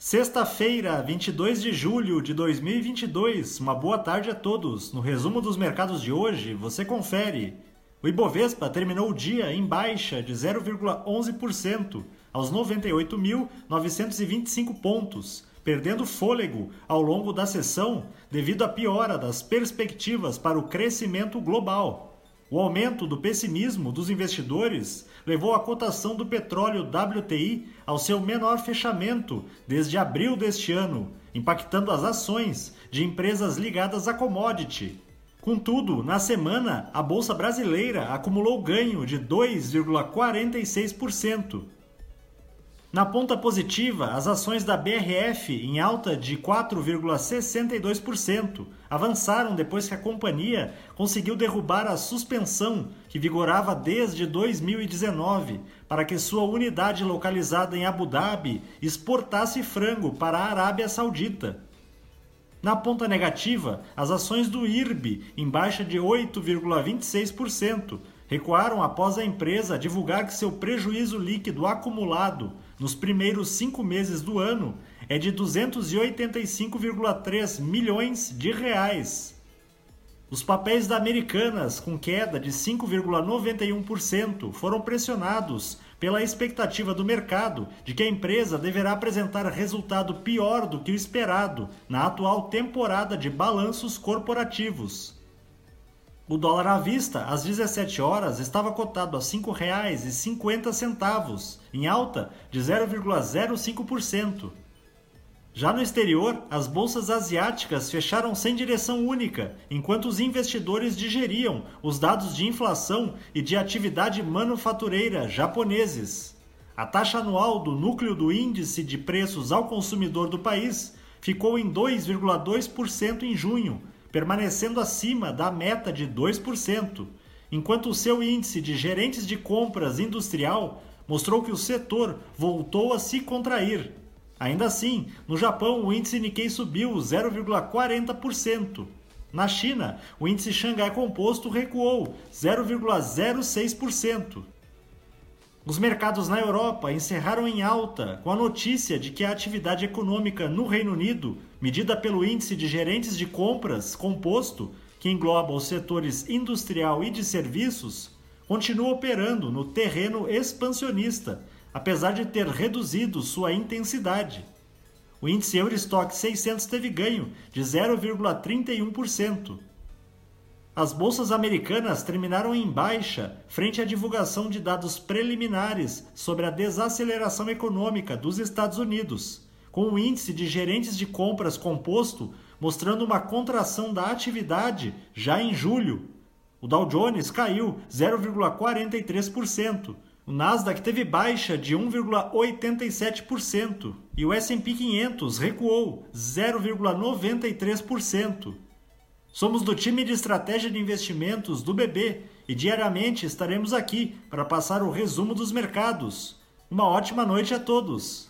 Sexta-feira, 22 de julho de 2022. Uma boa tarde a todos. No resumo dos mercados de hoje, você confere. O Ibovespa terminou o dia em baixa de 0,11% aos 98.925 pontos, perdendo fôlego ao longo da sessão devido à piora das perspectivas para o crescimento global. O aumento do pessimismo dos investidores levou a cotação do petróleo WTI ao seu menor fechamento desde abril deste ano, impactando as ações de empresas ligadas à commodity. Contudo, na semana, a bolsa brasileira acumulou ganho de 2,46%. Na ponta positiva, as ações da BRF, em alta de 4,62%, avançaram depois que a companhia conseguiu derrubar a suspensão que vigorava desde 2019 para que sua unidade localizada em Abu Dhabi exportasse frango para a Arábia Saudita. Na ponta negativa, as ações do IRB, em baixa de 8,26%, recuaram após a empresa divulgar que seu prejuízo líquido acumulado nos primeiros cinco meses do ano é de 285,3 milhões de reais. Os papéis da Americanas, com queda de 5,91%, foram pressionados pela expectativa do mercado de que a empresa deverá apresentar resultado pior do que o esperado na atual temporada de balanços corporativos. O dólar à vista, às 17 horas, estava cotado a R$ 5,50, em alta de 0,05%. Já no exterior, as bolsas asiáticas fecharam sem direção única, enquanto os investidores digeriam os dados de inflação e de atividade manufatureira japoneses. A taxa anual do núcleo do índice de preços ao consumidor do país ficou em 2,2% em junho, permanecendo acima da meta de 2%, enquanto o seu índice de gerentes de compras industrial mostrou que o setor voltou a se contrair. Ainda assim, no Japão, o índice Nikkei subiu 0,40%. Na China, o índice Xangai Composto recuou 0,06%. Os mercados na Europa encerraram em alta com a notícia de que a atividade econômica no Reino Unido, medida pelo índice de gerentes de compras composto, que engloba os setores industrial e de serviços, continua operando no terreno expansionista, apesar de ter reduzido sua intensidade. O índice Eurostock 600 teve ganho de 0,31%. As bolsas americanas terminaram em baixa frente à divulgação de dados preliminares sobre a desaceleração econômica dos Estados Unidos, com o índice de gerentes de compras composto mostrando uma contração da atividade já em julho. O Dow Jones caiu 0,43%, o Nasdaq teve baixa de 1,87% e o S&P 500 recuou 0,93%. Somos do time de estratégia de investimentos do BB e diariamente estaremos aqui para passar o resumo dos mercados. Uma ótima noite a todos!